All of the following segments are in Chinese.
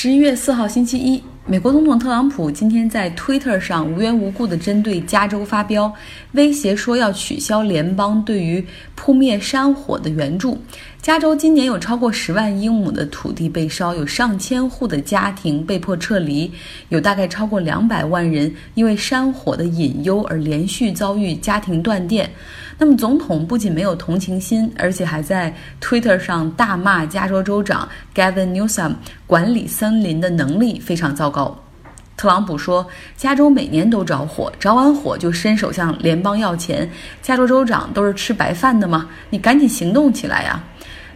十一月四号星期一，美国总统特朗普今天在 Twitter 上无缘无故地针对加州发飙，威胁说要取消联邦对于扑灭山火的援助。加州今年有超过十万英亩的土地被烧，有上千户的家庭被迫撤离，有大概超过两百万人因为山火的隐忧而连续遭遇家庭断电。那么，总统不仅没有同情心，而且还在 Twitter 上大骂加州州长 Gavin Newsom 管理森林的能力非常糟糕。特朗普说，加州每年都着火，着完火就伸手向联邦要钱。加州州长都是吃白饭的吗？你赶紧行动起来呀！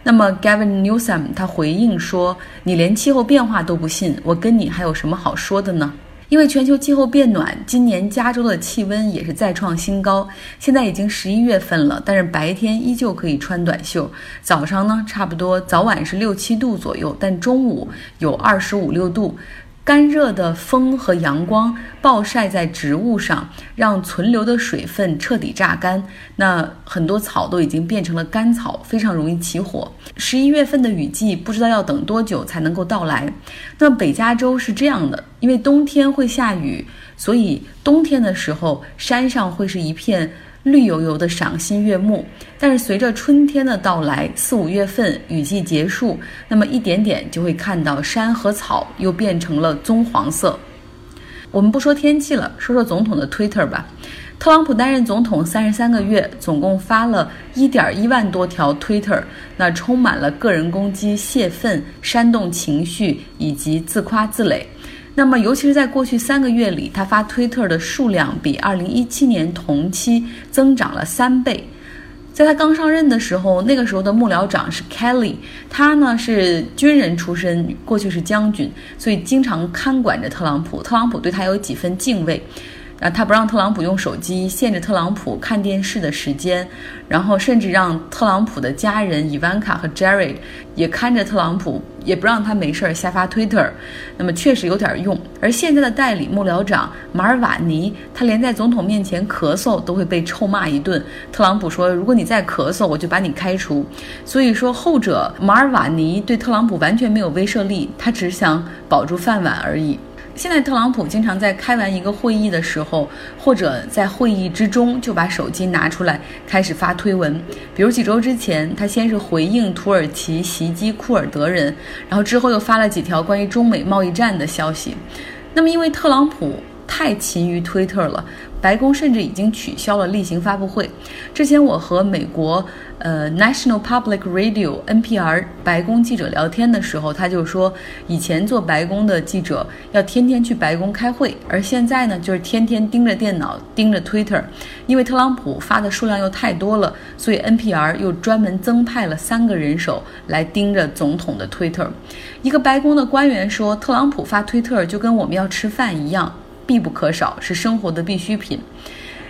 那么 Gavin Newsom 他回应说：“你连气候变化都不信，我跟你还有什么好说的呢？”因为全球气候变暖，今年加州的气温也是再创新高。现在已经十一月份了，但是白天依旧可以穿短袖。早上呢，差不多早晚是六七度左右，但中午有二十五六度。干热的风和阳光暴晒在植物上，让存留的水分彻底榨干。那很多草都已经变成了干草，非常容易起火。十一月份的雨季不知道要等多久才能够到来。那北加州是这样的，因为冬天会下雨，所以冬天的时候山上会是一片。绿油油的赏心悦目，但是随着春天的到来，四五月份雨季结束，那么一点点就会看到山和草又变成了棕黄色。我们不说天气了，说说总统的 Twitter 吧。特朗普担任总统三十三个月，总共发了一点一万多条 Twitter，那充满了个人攻击、泄愤、煽动情绪以及自夸自擂。那么，尤其是在过去三个月里，他发推特的数量比二零一七年同期增长了三倍。在他刚上任的时候，那个时候的幕僚长是 Kelly，他呢是军人出身，过去是将军，所以经常看管着特朗普。特朗普对他有几分敬畏。啊，他不让特朗普用手机，限制特朗普看电视的时间，然后甚至让特朗普的家人伊万卡和 Jared 也看着特朗普，也不让他没事儿瞎发 Twitter。那么确实有点用。而现在的代理幕僚长马尔瓦尼，他连在总统面前咳嗽都会被臭骂一顿。特朗普说：“如果你再咳嗽，我就把你开除。”所以说，后者马尔瓦尼对特朗普完全没有威慑力，他只想保住饭碗而已。现在特朗普经常在开完一个会议的时候，或者在会议之中就把手机拿出来开始发推文。比如几周之前，他先是回应土耳其袭击库尔德人，然后之后又发了几条关于中美贸易战的消息。那么因为特朗普太勤于推特了。白宫甚至已经取消了例行发布会。之前我和美国呃 National Public Radio NPR 白宫记者聊天的时候，他就说，以前做白宫的记者要天天去白宫开会，而现在呢，就是天天盯着电脑，盯着 Twitter。因为特朗普发的数量又太多了，所以 NPR 又专门增派了三个人手来盯着总统的 Twitter。一个白宫的官员说，特朗普发 Twitter 就跟我们要吃饭一样。必不可少，是生活的必需品。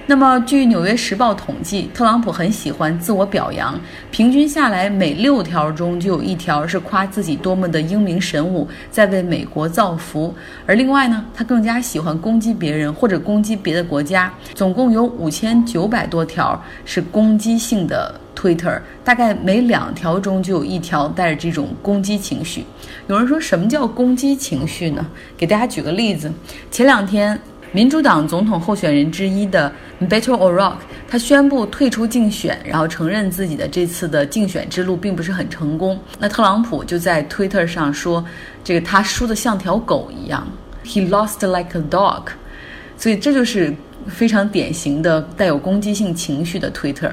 那么，据《纽约时报》统计，特朗普很喜欢自我表扬，平均下来每六条中就有一条是夸自己多么的英明神武，在为美国造福。而另外呢，他更加喜欢攻击别人或者攻击别的国家，总共有五千九百多条是攻击性的 Twitter，大概每两条中就有一条带着这种攻击情绪。有人说什么叫攻击情绪呢？给大家举个例子，前两天。民主党总统候选人之一的 Beto O'Rourke，他宣布退出竞选，然后承认自己的这次的竞选之路并不是很成功。那特朗普就在 Twitter 上说，这个他输的像条狗一样，He lost like a dog。所以这就是非常典型的带有攻击性情绪的 Twitter。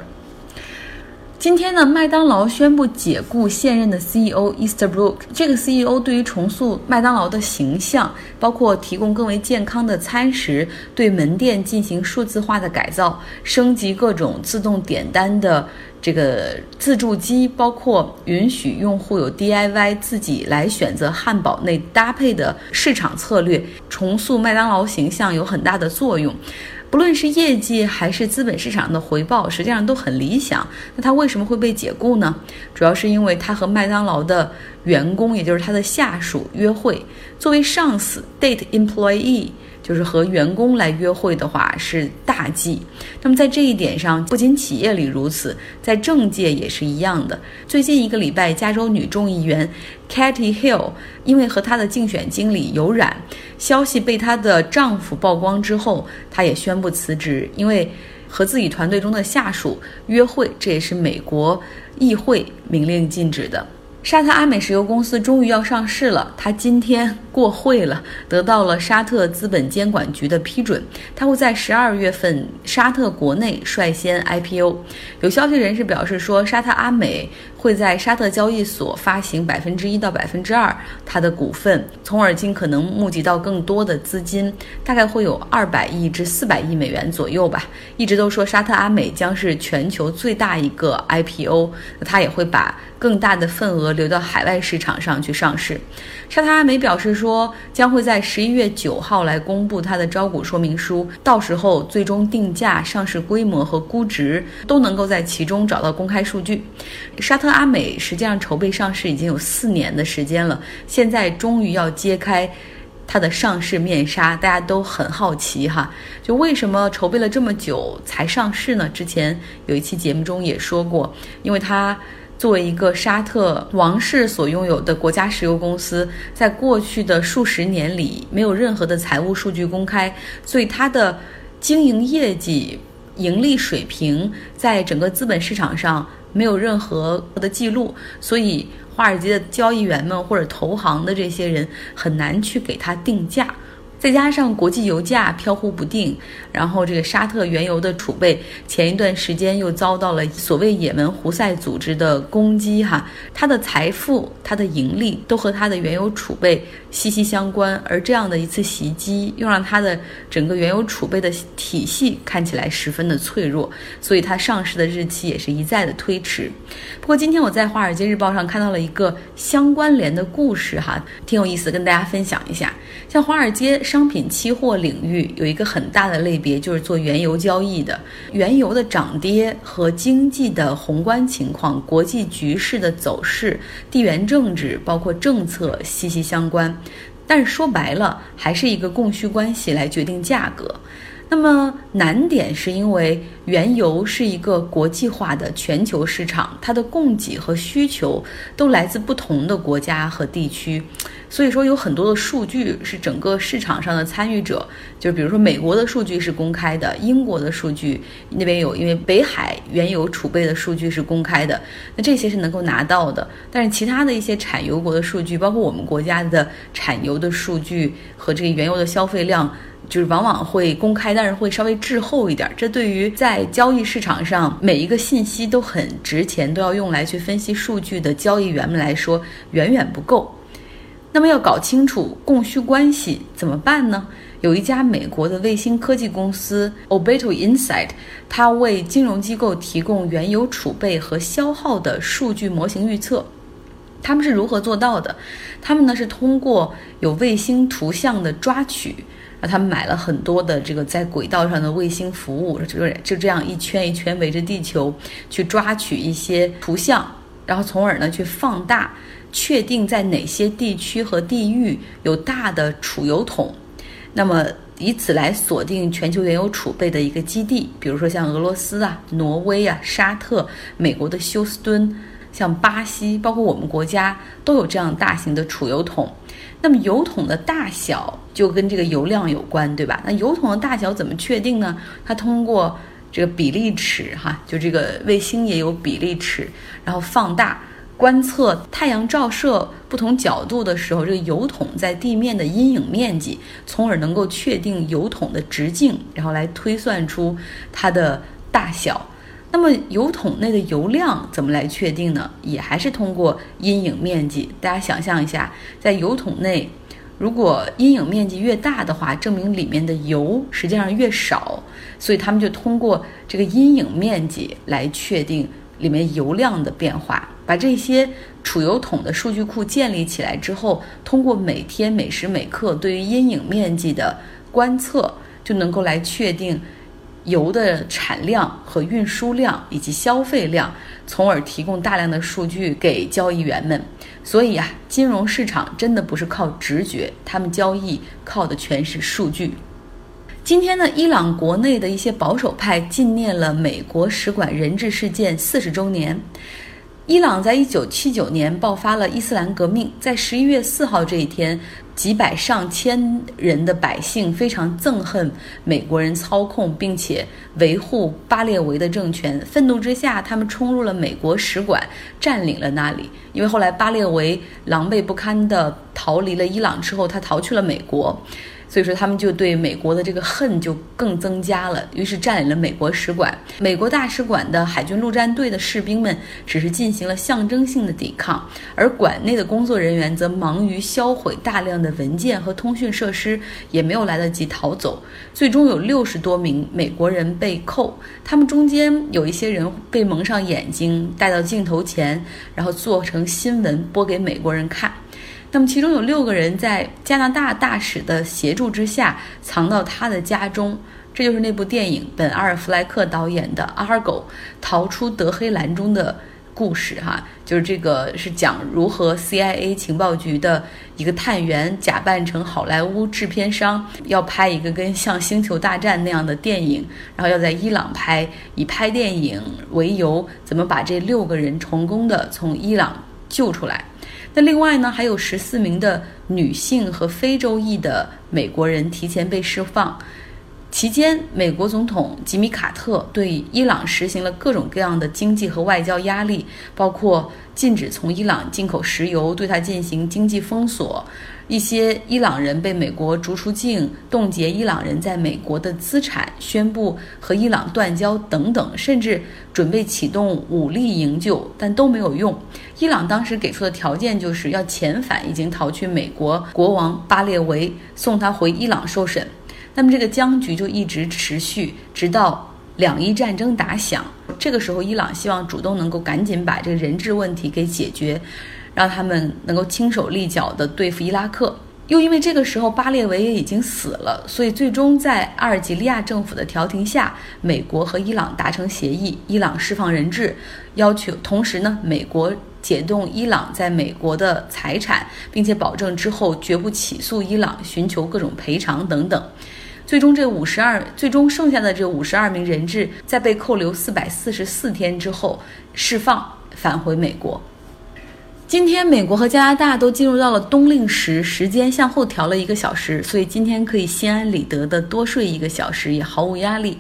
今天呢，麦当劳宣布解雇现任的 CEO Easterbrook。这个 CEO 对于重塑麦当劳的形象，包括提供更为健康的餐食，对门店进行数字化的改造，升级各种自动点单的这个自助机，包括允许用户有 DIY 自己来选择汉堡内搭配的市场策略，重塑麦当劳形象有很大的作用。不论是业绩还是资本市场的回报，实际上都很理想。那他为什么会被解雇呢？主要是因为他和麦当劳的员工，也就是他的下属约会。作为上司，date employee 就是和员工来约会的话是大忌。那么在这一点上，不仅企业里如此，在政界也是一样的。最近一个礼拜，加州女众议员 Katie Hill 因为和她的竞选经理有染，消息被她的丈夫曝光之后，她也宣布辞职，因为和自己团队中的下属约会，这也是美国议会明令禁止的。沙特阿美石油公司终于要上市了，它今天过会了，得到了沙特资本监管局的批准。它会在十二月份沙特国内率先 IPO。有消息人士表示说，沙特阿美会在沙特交易所发行百分之一到百分之二它的股份，从而尽可能募集到更多的资金，大概会有二百亿至四百亿美元左右吧。一直都说沙特阿美将是全球最大一个 IPO，那它也会把更大的份额。流到海外市场上去上市。沙特阿美表示说，将会在十一月九号来公布它的招股说明书，到时候最终定价、上市规模和估值都能够在其中找到公开数据。沙特阿美实际上筹备上市已经有四年的时间了，现在终于要揭开它的上市面纱，大家都很好奇哈，就为什么筹备了这么久才上市呢？之前有一期节目中也说过，因为它。作为一个沙特王室所拥有的国家石油公司，在过去的数十年里没有任何的财务数据公开，所以它的经营业绩、盈利水平在整个资本市场上没有任何的记录，所以华尔街的交易员们或者投行的这些人很难去给它定价。再加上国际油价飘忽不定，然后这个沙特原油的储备前一段时间又遭到了所谓也门胡塞组织的攻击，哈，它的财富、它的盈利都和它的原油储备息息相关，而这样的一次袭击又让它的整个原油储备的体系看起来十分的脆弱，所以它上市的日期也是一再的推迟。不过今天我在《华尔街日报》上看到了一个相关联的故事，哈，挺有意思，跟大家分享一下，像华尔街。商品期货领域有一个很大的类别，就是做原油交易的。原油的涨跌和经济的宏观情况、国际局势的走势、地缘政治，包括政策息息相关。但是说白了，还是一个供需关系来决定价格。那么难点是因为原油是一个国际化的全球市场，它的供给和需求都来自不同的国家和地区，所以说有很多的数据是整个市场上的参与者，就比如说美国的数据是公开的，英国的数据那边有，因为北海原油储备的数据是公开的，那这些是能够拿到的，但是其他的一些产油国的数据，包括我们国家的产油的数据和这个原油的消费量。就是往往会公开，但是会稍微滞后一点。这对于在交易市场上每一个信息都很值钱，都要用来去分析数据的交易员们来说，远远不够。那么要搞清楚供需关系怎么办呢？有一家美国的卫星科技公司 Obeto Insight，它为金融机构提供原油储备和消耗的数据模型预测。他们是如何做到的？他们呢是通过有卫星图像的抓取。啊他们买了很多的这个在轨道上的卫星服务，就就这样一圈一圈围着地球去抓取一些图像，然后从而呢去放大，确定在哪些地区和地域有大的储油桶，那么以此来锁定全球原油储备的一个基地，比如说像俄罗斯啊、挪威啊、沙特、美国的休斯敦，像巴西，包括我们国家都有这样大型的储油桶。那么油桶的大小就跟这个油量有关，对吧？那油桶的大小怎么确定呢？它通过这个比例尺，哈，就这个卫星也有比例尺，然后放大观测太阳照射不同角度的时候，这个油桶在地面的阴影面积，从而能够确定油桶的直径，然后来推算出它的大小。那么油桶内的油量怎么来确定呢？也还是通过阴影面积。大家想象一下，在油桶内，如果阴影面积越大的话，证明里面的油实际上越少。所以他们就通过这个阴影面积来确定里面油量的变化。把这些储油桶的数据库建立起来之后，通过每天每时每刻对于阴影面积的观测，就能够来确定。油的产量和运输量以及消费量，从而提供大量的数据给交易员们。所以啊，金融市场真的不是靠直觉，他们交易靠的全是数据。今天呢，伊朗国内的一些保守派纪念了美国使馆人质事件四十周年。伊朗在一九七九年爆发了伊斯兰革命，在十一月四号这一天，几百上千人的百姓非常憎恨美国人操控并且维护巴列维的政权，愤怒之下，他们冲入了美国使馆，占领了那里。因为后来巴列维狼狈不堪地逃离了伊朗之后，他逃去了美国。所以说，他们就对美国的这个恨就更增加了，于是占领了美国使馆。美国大使馆的海军陆战队的士兵们只是进行了象征性的抵抗，而馆内的工作人员则忙于销毁大量的文件和通讯设施，也没有来得及逃走。最终有六十多名美国人被扣，他们中间有一些人被蒙上眼睛，带到镜头前，然后做成新闻播给美国人看。那么，其中有六个人在加拿大大使的协助之下藏到他的家中，这就是那部电影本·阿尔弗莱克导演的《阿狗逃出德黑兰》中的故事。哈，就是这个是讲如何 CIA 情报局的一个探员假扮成好莱坞制片商，要拍一个跟像《星球大战》那样的电影，然后要在伊朗拍，以拍电影为由，怎么把这六个人成功的从伊朗救出来。那另外呢，还有十四名的女性和非洲裔的美国人提前被释放。期间，美国总统吉米·卡特对伊朗实行了各种各样的经济和外交压力，包括禁止从伊朗进口石油，对它进行经济封锁。一些伊朗人被美国逐出境，冻结伊朗人在美国的资产，宣布和伊朗断交等等，甚至准备启动武力营救，但都没有用。伊朗当时给出的条件就是要遣返已经逃去美国国王巴列维，送他回伊朗受审。那么这个僵局就一直持续，直到两伊战争打响。这个时候，伊朗希望主动能够赶紧把这个人质问题给解决。让他们能够轻手利脚地对付伊拉克，又因为这个时候巴列维也已经死了，所以最终在阿尔及利亚政府的调停下，美国和伊朗达成协议，伊朗释放人质，要求同时呢，美国解冻伊朗在美国的财产，并且保证之后绝不起诉伊朗，寻求各种赔偿等等。最终这五十二，最终剩下的这五十二名人质，在被扣留四百四十四天之后释放，返回美国。今天，美国和加拿大都进入到了冬令时，时间向后调了一个小时，所以今天可以心安理得的多睡一个小时，也毫无压力。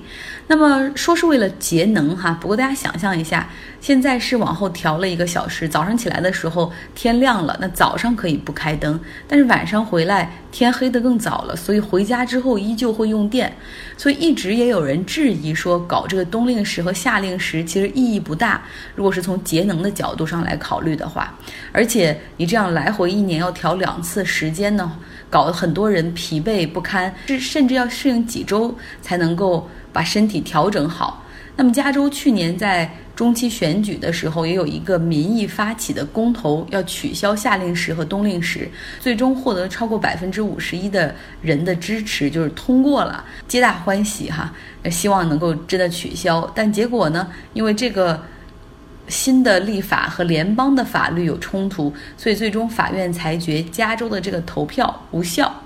那么说是为了节能哈，不过大家想象一下，现在是往后调了一个小时，早上起来的时候天亮了，那早上可以不开灯，但是晚上回来天黑得更早了，所以回家之后依旧会用电，所以一直也有人质疑说，搞这个冬令时和夏令时其实意义不大。如果是从节能的角度上来考虑的话，而且你这样来回一年要调两次时间呢，搞得很多人疲惫不堪，是甚至要适应几周才能够。把身体调整好。那么，加州去年在中期选举的时候，也有一个民意发起的公投，要取消夏令时和冬令时，最终获得超过百分之五十一的人的支持，就是通过了，皆大欢喜哈。希望能够真的取消，但结果呢？因为这个新的立法和联邦的法律有冲突，所以最终法院裁决加州的这个投票无效。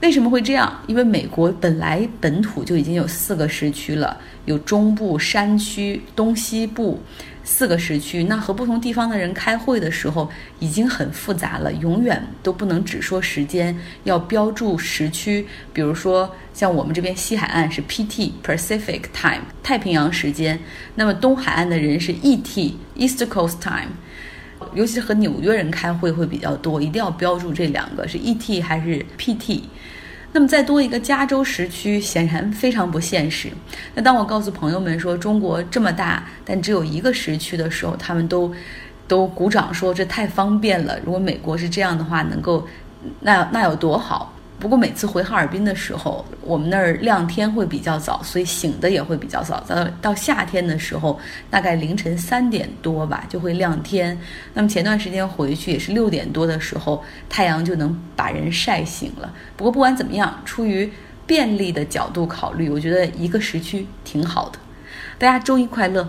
为什么会这样？因为美国本来本土就已经有四个时区了，有中部、山区、东西部四个时区。那和不同地方的人开会的时候已经很复杂了，永远都不能只说时间，要标注时区。比如说，像我们这边西海岸是 PT Pacific Time 太平洋时间，那么东海岸的人是 ET East Coast Time。尤其是和纽约人开会会比较多，一定要标注这两个是 ET 还是 PT。那么再多一个加州时区，显然非常不现实。那当我告诉朋友们说中国这么大，但只有一个时区的时候，他们都都鼓掌说这太方便了。如果美国是这样的话，能够那那有多好？不过每次回哈尔滨的时候，我们那儿亮天会比较早，所以醒的也会比较早。到到夏天的时候，大概凌晨三点多吧就会亮天。那么前段时间回去也是六点多的时候，太阳就能把人晒醒了。不过不管怎么样，出于便利的角度考虑，我觉得一个时区挺好的。大家周一快乐！